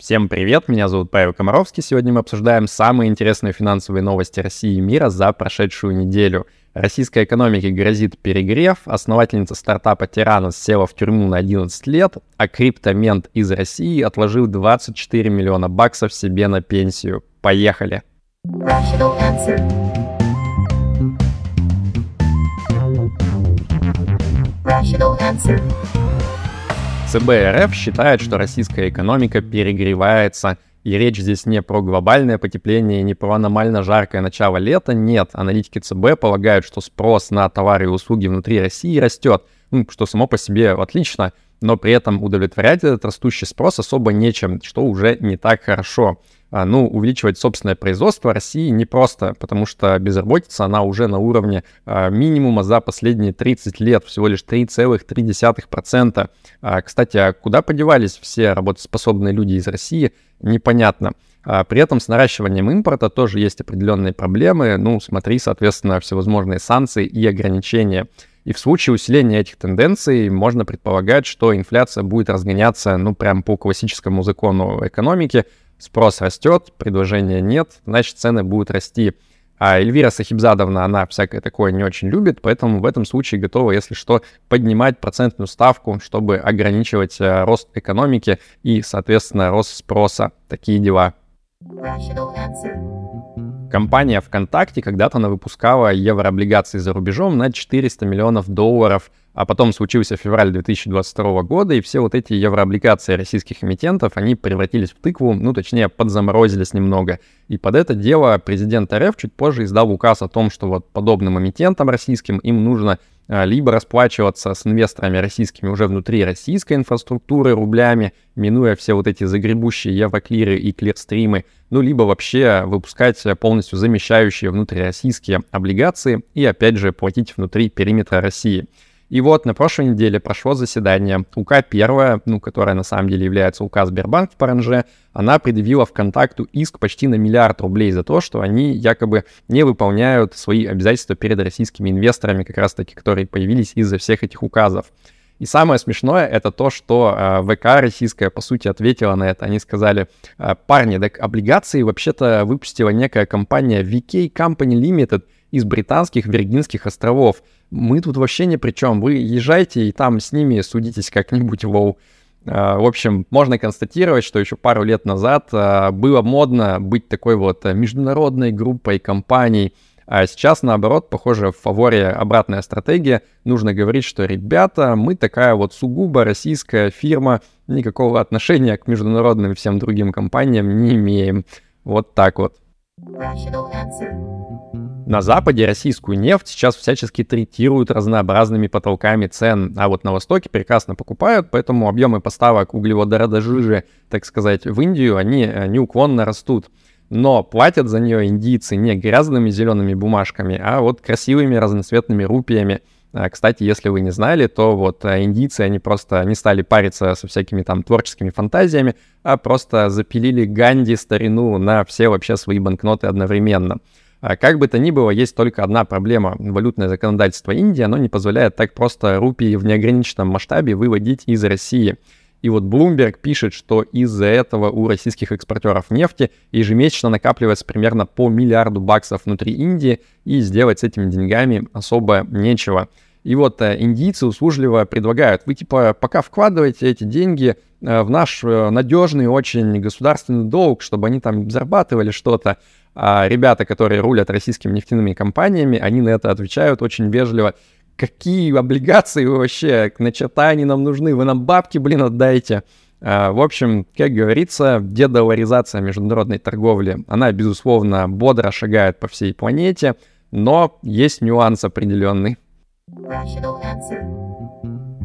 Всем привет, меня зовут Павел Комаровский. Сегодня мы обсуждаем самые интересные финансовые новости России и мира за прошедшую неделю. Российской экономике грозит перегрев, основательница стартапа Тиранос села в тюрьму на 11 лет, а криптомент из России отложил 24 миллиона баксов себе на пенсию. Поехали! Rational answer. ЦБ РФ считает, что российская экономика перегревается, и речь здесь не про глобальное потепление, не про аномально жаркое начало лета. Нет, аналитики ЦБ полагают, что спрос на товары и услуги внутри России растет, ну, что само по себе отлично, но при этом удовлетворять этот растущий спрос особо нечем, что уже не так хорошо. А, ну, увеличивать собственное производство России непросто, потому что безработица, она уже на уровне а, минимума за последние 30 лет, всего лишь 3,3%. А, кстати, а куда подевались все работоспособные люди из России, непонятно. При этом с наращиванием импорта тоже есть определенные проблемы. Ну, смотри, соответственно, всевозможные санкции и ограничения. И в случае усиления этих тенденций можно предполагать, что инфляция будет разгоняться, ну, прям по классическому закону экономики, Спрос растет, предложения нет, значит, цены будут расти. А Эльвира Сахибзадовна, она всякое такое не очень любит, поэтому в этом случае готова, если что, поднимать процентную ставку, чтобы ограничивать э, рост экономики и, соответственно, рост спроса. Такие дела. Компания ВКонтакте когда-то она выпускала еврооблигации за рубежом на 400 миллионов долларов а потом случился февраль 2022 года, и все вот эти еврооблигации российских эмитентов, они превратились в тыкву, ну, точнее, подзаморозились немного. И под это дело президент РФ чуть позже издал указ о том, что вот подобным эмитентам российским им нужно а, либо расплачиваться с инвесторами российскими уже внутри российской инфраструктуры рублями, минуя все вот эти загребущие евроклиры и клирстримы, ну, либо вообще выпускать полностью замещающие внутрироссийские облигации и, опять же, платить внутри периметра России. И вот на прошлой неделе прошло заседание. УК первая, ну, которая на самом деле является УК Сбербанк в Паранже, она предъявила ВКонтакту иск почти на миллиард рублей за то, что они якобы не выполняют свои обязательства перед российскими инвесторами, как раз-таки, которые появились из-за всех этих указов. И самое смешное это то, что э, ВК российская, по сути, ответила на это. Они сказали, «Э, парни, так облигации вообще-то выпустила некая компания VK Company Limited из британских Виргинских островов мы тут вообще ни при чем. Вы езжайте и там с ними судитесь как-нибудь, воу. А, в общем, можно констатировать, что еще пару лет назад а, было модно быть такой вот международной группой компаний, а сейчас, наоборот, похоже, в фаворе обратная стратегия. Нужно говорить, что, ребята, мы такая вот сугубо российская фирма, никакого отношения к международным всем другим компаниям не имеем. Вот так вот. Rational answer. На Западе российскую нефть сейчас всячески третируют разнообразными потолками цен, а вот на Востоке прекрасно покупают, поэтому объемы поставок углеводорода жижи, так сказать, в Индию, они э, неуклонно растут. Но платят за нее индийцы не грязными зелеными бумажками, а вот красивыми разноцветными рупиями. А, кстати, если вы не знали, то вот э, индийцы, они просто не стали париться со всякими там творческими фантазиями, а просто запилили Ганди старину на все вообще свои банкноты одновременно. А как бы то ни было, есть только одна проблема. Валютное законодательство Индии, оно не позволяет так просто рупии в неограниченном масштабе выводить из России. И вот Bloomberg пишет, что из-за этого у российских экспортеров нефти ежемесячно накапливается примерно по миллиарду баксов внутри Индии, и сделать с этими деньгами особо нечего. И вот э, индийцы услужливо предлагают, вы типа пока вкладываете эти деньги э, в наш э, надежный очень государственный долг, чтобы они там зарабатывали что-то, а ребята, которые рулят российскими нефтяными компаниями, они на это отвечают очень вежливо. Какие облигации вы вообще? На черта они нам нужны? Вы нам бабки, блин, отдайте. А, в общем, как говорится, дедоларизация международной торговли, она, безусловно, бодро шагает по всей планете, но есть нюанс определенный.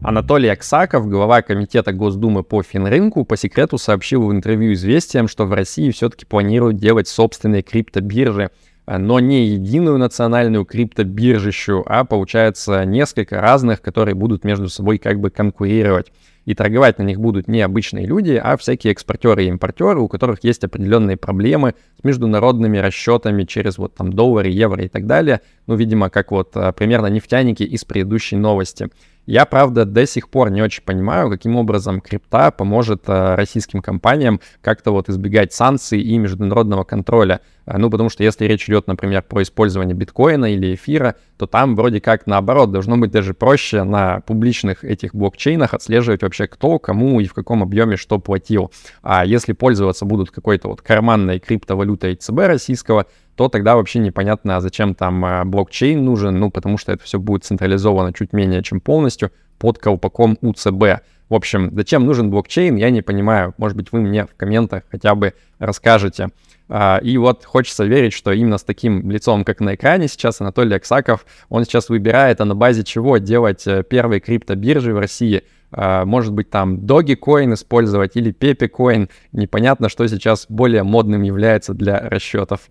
Анатолий Аксаков, глава комитета Госдумы по финрынку, по секрету сообщил в интервью «Известиям», что в России все-таки планируют делать собственные криптобиржи, но не единую национальную криптобиржищу, а получается несколько разных, которые будут между собой как бы конкурировать. И торговать на них будут не обычные люди, а всякие экспортеры и импортеры, у которых есть определенные проблемы с международными расчетами через вот там доллары, евро и так далее. Ну, видимо, как вот а, примерно нефтяники из предыдущей новости. Я, правда, до сих пор не очень понимаю, каким образом крипта поможет э, российским компаниям как-то вот избегать санкций и международного контроля. Э, ну, потому что если речь идет, например, про использование биткоина или эфира, то там вроде как наоборот должно быть даже проще на публичных этих блокчейнах отслеживать вообще кто, кому и в каком объеме что платил. А если пользоваться будут какой-то вот карманной криптовалютой ЦБ российского, то тогда вообще непонятно, а зачем там э, блокчейн нужен, ну, потому что это все будет централизовано чуть менее, чем полностью под колпаком УЦБ. В общем, зачем нужен блокчейн, я не понимаю. Может быть, вы мне в комментах хотя бы расскажете. А, и вот хочется верить, что именно с таким лицом, как на экране сейчас, Анатолий Аксаков, он сейчас выбирает, а на базе чего делать э, первые криптобиржи в России. А, может быть, там Dogecoin использовать или Pepecoin. Непонятно, что сейчас более модным является для расчетов.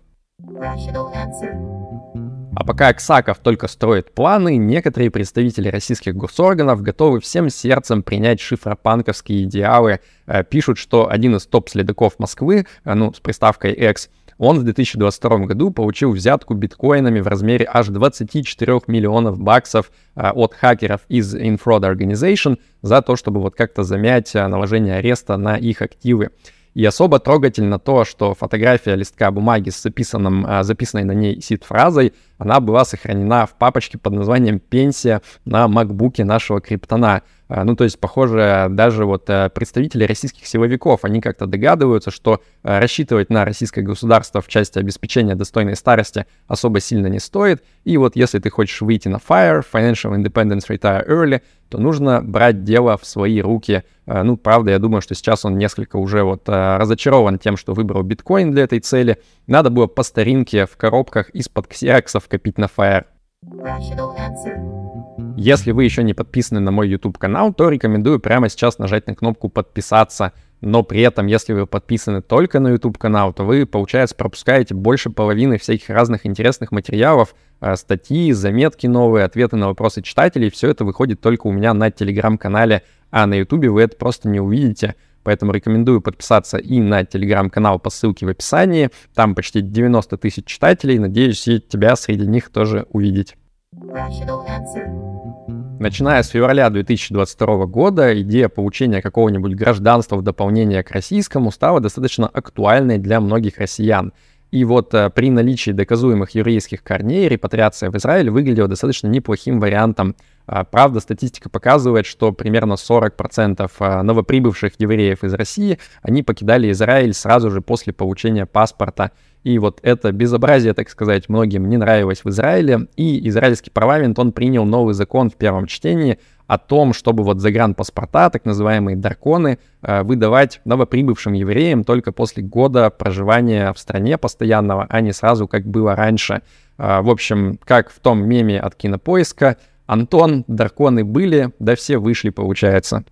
А пока Аксаков только строит планы, некоторые представители российских госорганов готовы всем сердцем принять шифропанковские идеалы. Э, пишут, что один из топ-следаков Москвы, э, ну, с приставкой X, он в 2022 году получил взятку биткоинами в размере аж 24 миллионов баксов э, от хакеров из Infraud Organization за то, чтобы вот как-то замять наложение ареста на их активы. И особо трогательно то, что фотография листка бумаги с записанным, а, записанной на ней сид-фразой, она была сохранена в папочке под названием «Пенсия» на макбуке нашего криптона. А, ну, то есть, похоже, даже вот э, представители российских силовиков, они как-то догадываются, что рассчитывать на российское государство в части обеспечения достойной старости особо сильно не стоит. И вот если ты хочешь выйти на FIRE, Financial Independence Retire Early, то нужно брать дело в свои руки. Ну, правда, я думаю, что сейчас он несколько уже вот разочарован тем, что выбрал биткоин для этой цели. Надо было по старинке в коробках из-под ксероксов копить на FIRE. Если вы еще не подписаны на мой YouTube канал, то рекомендую прямо сейчас нажать на кнопку подписаться. Но при этом, если вы подписаны только на YouTube канал, то вы, получается, пропускаете больше половины всяких разных интересных материалов, э, статьи, заметки новые, ответы на вопросы читателей. Все это выходит только у меня на телеграм-канале, а на YouTube вы это просто не увидите. Поэтому рекомендую подписаться и на телеграм-канал по ссылке в описании. Там почти 90 тысяч читателей. Надеюсь, и тебя среди них тоже увидеть. Начиная с февраля 2022 года, идея получения какого-нибудь гражданства в дополнение к российскому стала достаточно актуальной для многих россиян. И вот э, при наличии доказуемых еврейских корней репатриация в Израиль выглядела достаточно неплохим вариантом. А, правда, статистика показывает, что примерно 40% э, новоприбывших евреев из России, они покидали Израиль сразу же после получения паспорта. И вот это безобразие, так сказать, многим не нравилось в Израиле. И израильский парламент, он принял новый закон в первом чтении о том, чтобы вот загранпаспорта, так называемые дарконы, э, выдавать новоприбывшим евреям только после года проживания в стране постоянного, а не сразу, как было раньше. Э, в общем, как в том меме от кинопоиска, Антон, дарконы были, да все вышли, получается.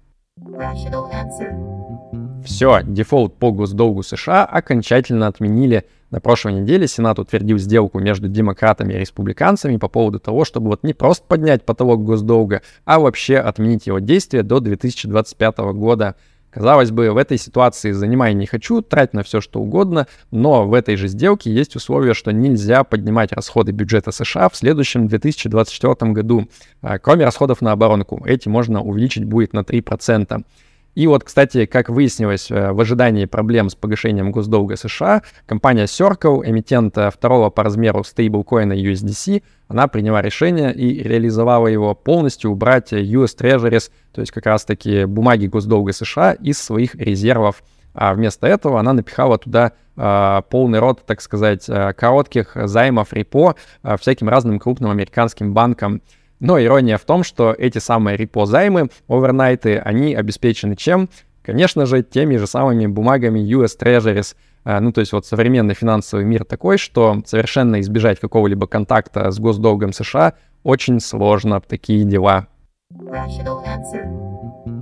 Все, дефолт по госдолгу США окончательно отменили. На прошлой неделе Сенат утвердил сделку между демократами и республиканцами по поводу того, чтобы вот не просто поднять потолок госдолга, а вообще отменить его действие до 2025 года. Казалось бы, в этой ситуации занимай не хочу, трать на все что угодно, но в этой же сделке есть условие, что нельзя поднимать расходы бюджета США в следующем 2024 году, а, кроме расходов на оборонку. Эти можно увеличить будет на 3%. И вот, кстати, как выяснилось, э, в ожидании проблем с погашением госдолга США, компания Circle, эмитент э, второго по размеру стейблкоина USDC, она приняла решение и реализовала его полностью убрать US Treasuries, то есть как раз-таки бумаги госдолга США из своих резервов. А вместо этого она напихала туда э, полный рот, так сказать, э, коротких займов репо э, всяким разным крупным американским банкам. Но ирония в том, что эти самые репо-займы, овернайты, они обеспечены чем? Конечно же, теми же самыми бумагами US Treasuries. А, ну, то есть вот современный финансовый мир такой, что совершенно избежать какого-либо контакта с госдолгом США очень сложно. Такие дела.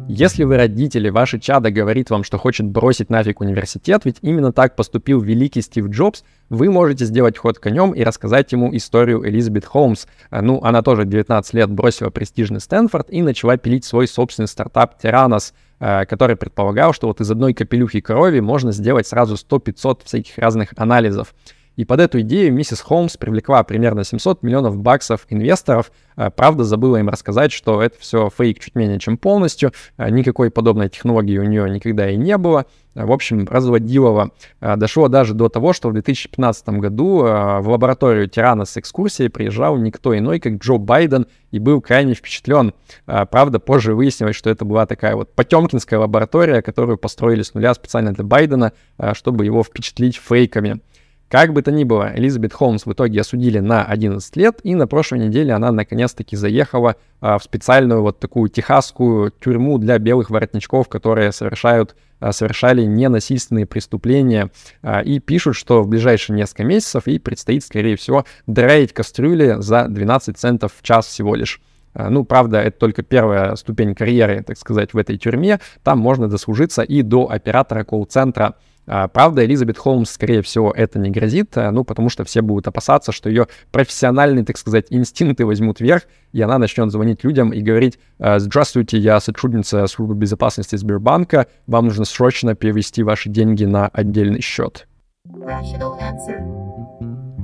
Если вы родители, ваше чадо говорит вам, что хочет бросить нафиг университет, ведь именно так поступил великий Стив Джобс, вы можете сделать ход конем и рассказать ему историю Элизабет Холмс. А, ну, она тоже 19 лет бросила престижный Стэнфорд и начала пилить свой собственный стартап Terranos, а, который предполагал, что вот из одной капелюхи крови можно сделать сразу 100-500 всяких разных анализов. И под эту идею миссис Холмс привлекла примерно 700 миллионов баксов инвесторов. А, правда, забыла им рассказать, что это все фейк чуть менее чем полностью. А, никакой подобной технологии у нее никогда и не было. В общем, разводилова. Дошло даже до того, что в 2015 году в лабораторию Тирана с экскурсией приезжал никто иной, как Джо Байден, и был крайне впечатлен. Правда, позже выяснилось, что это была такая вот потемкинская лаборатория, которую построили с нуля специально для Байдена, чтобы его впечатлить фейками. Как бы то ни было, Элизабет Холмс в итоге осудили на 11 лет, и на прошлой неделе она наконец-таки заехала а, в специальную вот такую техасскую тюрьму для белых воротничков, которые совершают, а, совершали ненасильственные преступления, а, и пишут, что в ближайшие несколько месяцев ей предстоит, скорее всего, драить кастрюли за 12 центов в час всего лишь. Ну, правда, это только первая ступень карьеры, так сказать, в этой тюрьме. Там можно дослужиться и до оператора колл-центра а, правда, Элизабет Холмс, скорее всего, это не грозит, э, ну, потому что все будут опасаться, что ее профессиональные, так сказать, инстинкты возьмут вверх, и она начнет звонить людям и говорить, «Э, «Здравствуйте, я сотрудница службы безопасности Сбербанка, вам нужно срочно перевести ваши деньги на отдельный счет».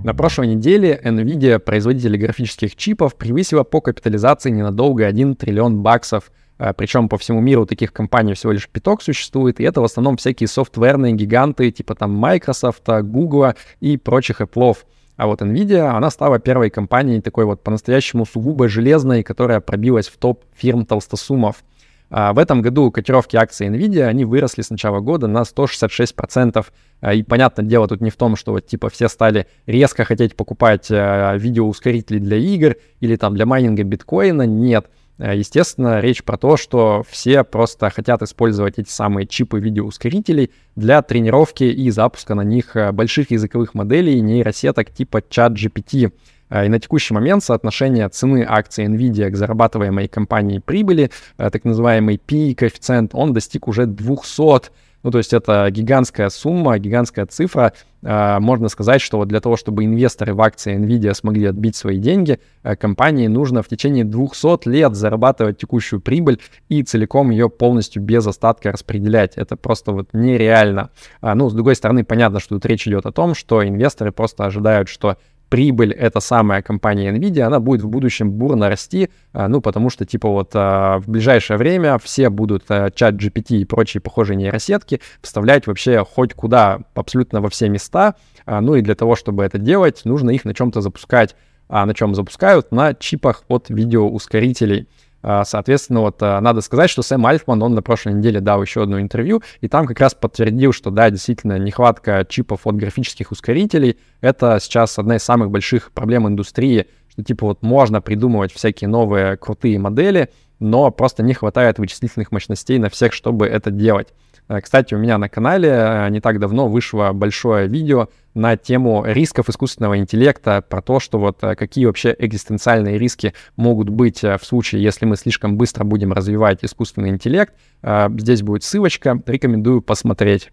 На прошлой неделе NVIDIA, производитель графических чипов, превысила по капитализации ненадолго 1 триллион баксов – а, Причем по всему миру таких компаний всего лишь пяток существует, и это в основном всякие софтверные гиганты, типа там Microsoft, Google и прочих Apple. А вот Nvidia, она стала первой компанией такой вот по-настоящему сугубо железной, которая пробилась в топ фирм толстосумов. А в этом году котировки акций Nvidia, они выросли с начала года на 166%. А, и понятное дело, тут не в том, что вот типа все стали резко хотеть покупать а, видеоускорители для игр или там для майнинга биткоина. Нет. Э, естественно, речь про то, что все просто хотят использовать эти самые чипы видеоускорителей для тренировки и запуска на них э, больших языковых моделей нейросеток типа ChatGPT. Э, и на текущий момент соотношение цены акций NVIDIA к зарабатываемой компанией прибыли, так называемый P-коэффициент, он достиг уже 200 ну, то есть это гигантская сумма, гигантская цифра. А, можно сказать, что вот для того, чтобы инвесторы в акции NVIDIA смогли отбить свои деньги, компании нужно в течение 200 лет зарабатывать текущую прибыль и целиком ее полностью без остатка распределять. Это просто вот нереально. А, ну, с другой стороны, понятно, что тут речь идет о том, что инвесторы просто ожидают, что прибыль эта самая компания Nvidia, она будет в будущем бурно расти, а, ну, потому что, типа, вот а, в ближайшее время все будут а, чат GPT и прочие похожие нейросетки вставлять вообще хоть куда, абсолютно во все места, ну, и для того, чтобы это делать, нужно их на чем-то запускать. А на чем запускают? На чипах от видеоускорителей. А, соответственно, вот а, надо сказать, что Сэм Альфман, он на прошлой неделе дал еще одно интервью, и там как раз подтвердил, что да, действительно, нехватка чипов от графических ускорителей — это сейчас одна из самых больших проблем индустрии, что типа вот можно придумывать всякие новые крутые модели, но просто не хватает вычислительных мощностей на всех, чтобы это делать. Э, кстати, у меня на канале э, не так давно вышло большое видео на тему рисков искусственного интеллекта, про то, что вот э, какие вообще экзистенциальные риски могут быть в случае, если мы слишком быстро будем развивать искусственный интеллект. Здесь будет ссылочка, рекомендую посмотреть.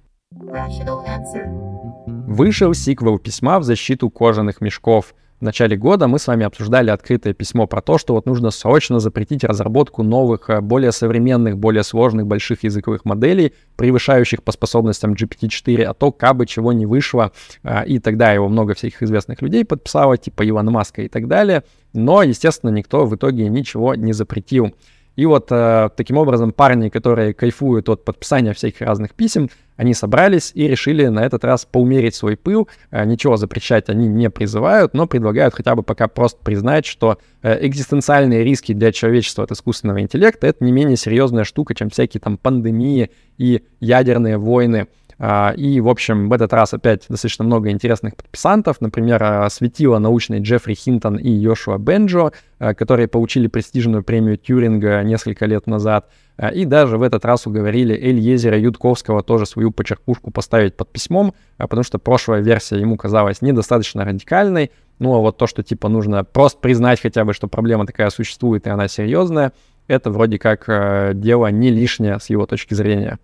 Вышел сиквел письма в защиту кожаных мешков — в начале года мы с вами обсуждали открытое письмо про то, что вот нужно срочно запретить разработку новых, э, более современных, более сложных больших языковых моделей, превышающих по способностям GPT-4, а то кабы чего не вышло. Э, и тогда его много всяких известных людей подписало, типа Илона Маска и так далее. Но, естественно, никто в итоге ничего не запретил. И вот э, таким образом парни, которые кайфуют от подписания всяких разных писем, они собрались и решили на этот раз поумерить свой пыл. Э, ничего запрещать они не призывают, но предлагают хотя бы пока просто признать, что э, экзистенциальные риски для человечества от искусственного интеллекта — это не менее серьезная штука, чем всякие там пандемии и ядерные войны. А, и, в общем, в этот раз опять достаточно много интересных подписантов. Например, а, светила научный Джеффри Хинтон и Йошуа Бенджо, а, которые получили престижную премию Тьюринга несколько лет назад. И даже в этот раз уговорили Эльезера Ютковского тоже свою почеркушку поставить под письмом, потому что прошлая версия ему казалась недостаточно радикальной. Ну а вот то, что типа нужно просто признать хотя бы, что проблема такая существует и она серьезная, это вроде как дело не лишнее с его точки зрения.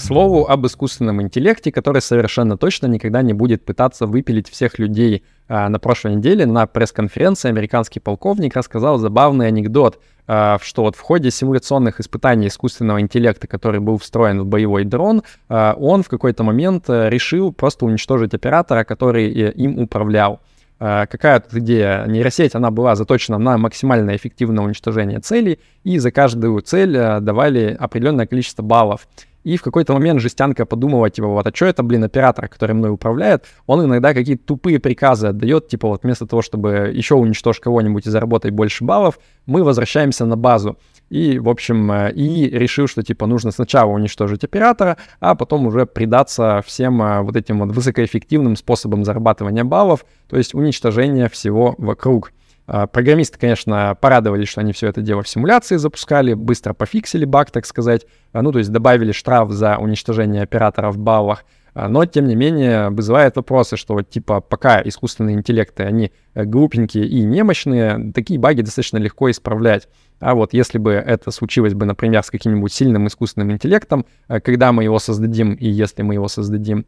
Слову об искусственном интеллекте, который совершенно точно никогда не будет пытаться выпилить всех людей. А, на прошлой неделе на пресс-конференции американский полковник рассказал забавный анекдот, а, что вот в ходе симуляционных испытаний искусственного интеллекта, который был встроен в боевой дрон, а, он в какой-то момент э, решил просто уничтожить оператора, который э, им управлял. Какая тут идея? Нейросеть, она была заточена на максимально эффективное уничтожение целей, и за каждую цель э, давали определенное количество баллов. И в какой-то момент жестянка подумала, типа, вот, а что это, блин, оператор, который мной управляет, он иногда какие-то тупые приказы отдает, типа, вот вместо того, чтобы еще уничтожить кого-нибудь и заработать больше баллов, мы возвращаемся на базу. И, в общем, э, и решил, что, типа, нужно сначала уничтожить оператора, а потом уже предаться всем э, вот этим вот высокоэффективным способам зарабатывания баллов, то есть уничтожение всего вокруг. А, программисты, конечно, порадовались, что они все это дело в симуляции запускали, быстро пофиксили баг, так сказать, а, ну, то есть добавили штраф за уничтожение оператора в баллах, а, но, тем не менее, вызывает вопросы, что вот, типа, пока искусственные интеллекты, они э, глупенькие и немощные, такие баги достаточно легко исправлять. А вот если бы это случилось бы, например, с каким-нибудь сильным искусственным интеллектом, э, когда мы его создадим и если мы его создадим,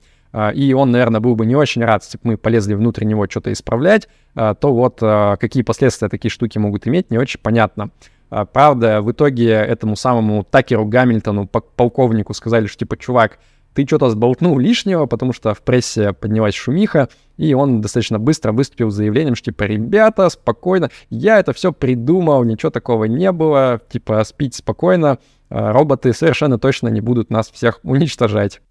и он, наверное, был бы не очень рад, если бы мы полезли внутрь него что-то исправлять, а, то вот а, какие последствия такие штуки могут иметь, не очень понятно. Правда, в итоге этому самому Такеру Гамильтону, полковнику, сказали, что типа, чувак, ты что-то сболтнул лишнего, потому что в прессе поднялась шумиха, и он достаточно быстро выступил с заявлением, что типа, ребята, спокойно, я это все придумал, ничего такого не было, типа, спить спокойно, роботы совершенно точно не будут нас всех уничтожать.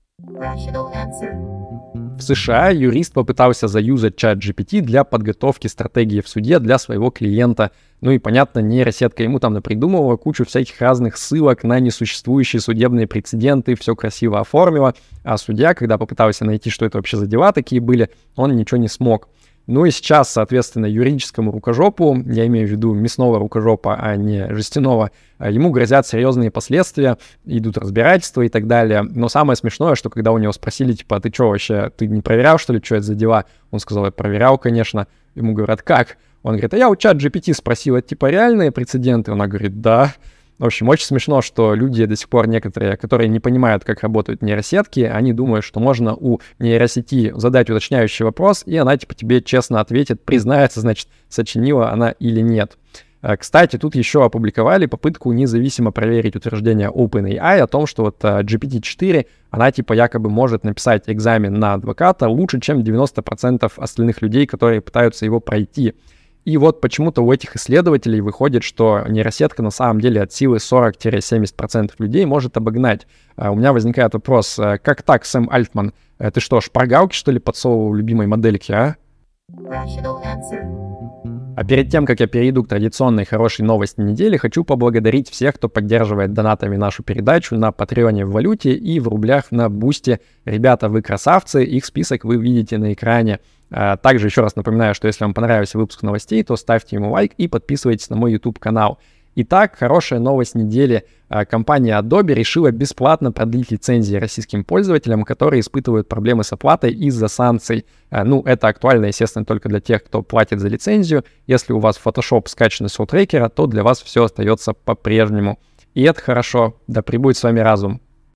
В США юрист попытался заюзать чат GPT для подготовки стратегии в суде для своего клиента. Ну и, понятно, нейросетка ему там напридумывала кучу всяких разных ссылок на несуществующие судебные прецеденты, все красиво оформила, а судья, когда попытался найти, что это вообще за дела такие были, он ничего не смог. Ну и сейчас, соответственно, юридическому рукожопу, я имею в виду мясного рукожопа, а не жестяного, а ему грозят серьезные последствия, идут разбирательства и так далее. Но самое смешное, что когда у него спросили, типа, а ты что вообще, ты не проверял, что ли, что это за дела? Он сказал, я проверял, конечно. Ему говорят, как? Он говорит, а я у чат GPT спросил, это типа реальные прецеденты? Она говорит, да. В общем, очень смешно, что люди до сих пор некоторые, которые не понимают, как работают нейросетки, они думают, что можно у нейросети задать уточняющий вопрос, и она типа тебе честно ответит, признается, значит, сочинила она или нет. Э, кстати, тут еще опубликовали попытку независимо проверить утверждение OpenAI о том, что вот э, GPT-4, она типа якобы может написать экзамен на адвоката лучше, чем 90% остальных людей, которые пытаются его пройти. И вот почему-то у этих исследователей выходит, что нейросетка на самом деле от силы 40-70% людей может обогнать. А у меня возникает вопрос, э, как так, Сэм Альтман? Э, ты что, шпаргалки, что ли, подсовывал любимой модельке, а? А перед тем, как я перейду к традиционной хорошей новости недели, хочу поблагодарить всех, кто поддерживает донатами нашу передачу на Патреоне в валюте и в рублях на Бусте. Ребята, вы красавцы, их список вы видите на экране. А, также еще раз напоминаю, что если вам понравился выпуск новостей, то ставьте ему лайк и подписывайтесь на мой YouTube-канал. Итак, хорошая новость недели. А, компания Adobe решила бесплатно продлить лицензии российским пользователям, которые испытывают проблемы с оплатой из-за санкций. А, ну, это актуально, естественно, только для тех, кто платит за лицензию. Если у вас Photoshop скачан с трекера, то для вас все остается по-прежнему. И это хорошо. Да пребудет с вами разум.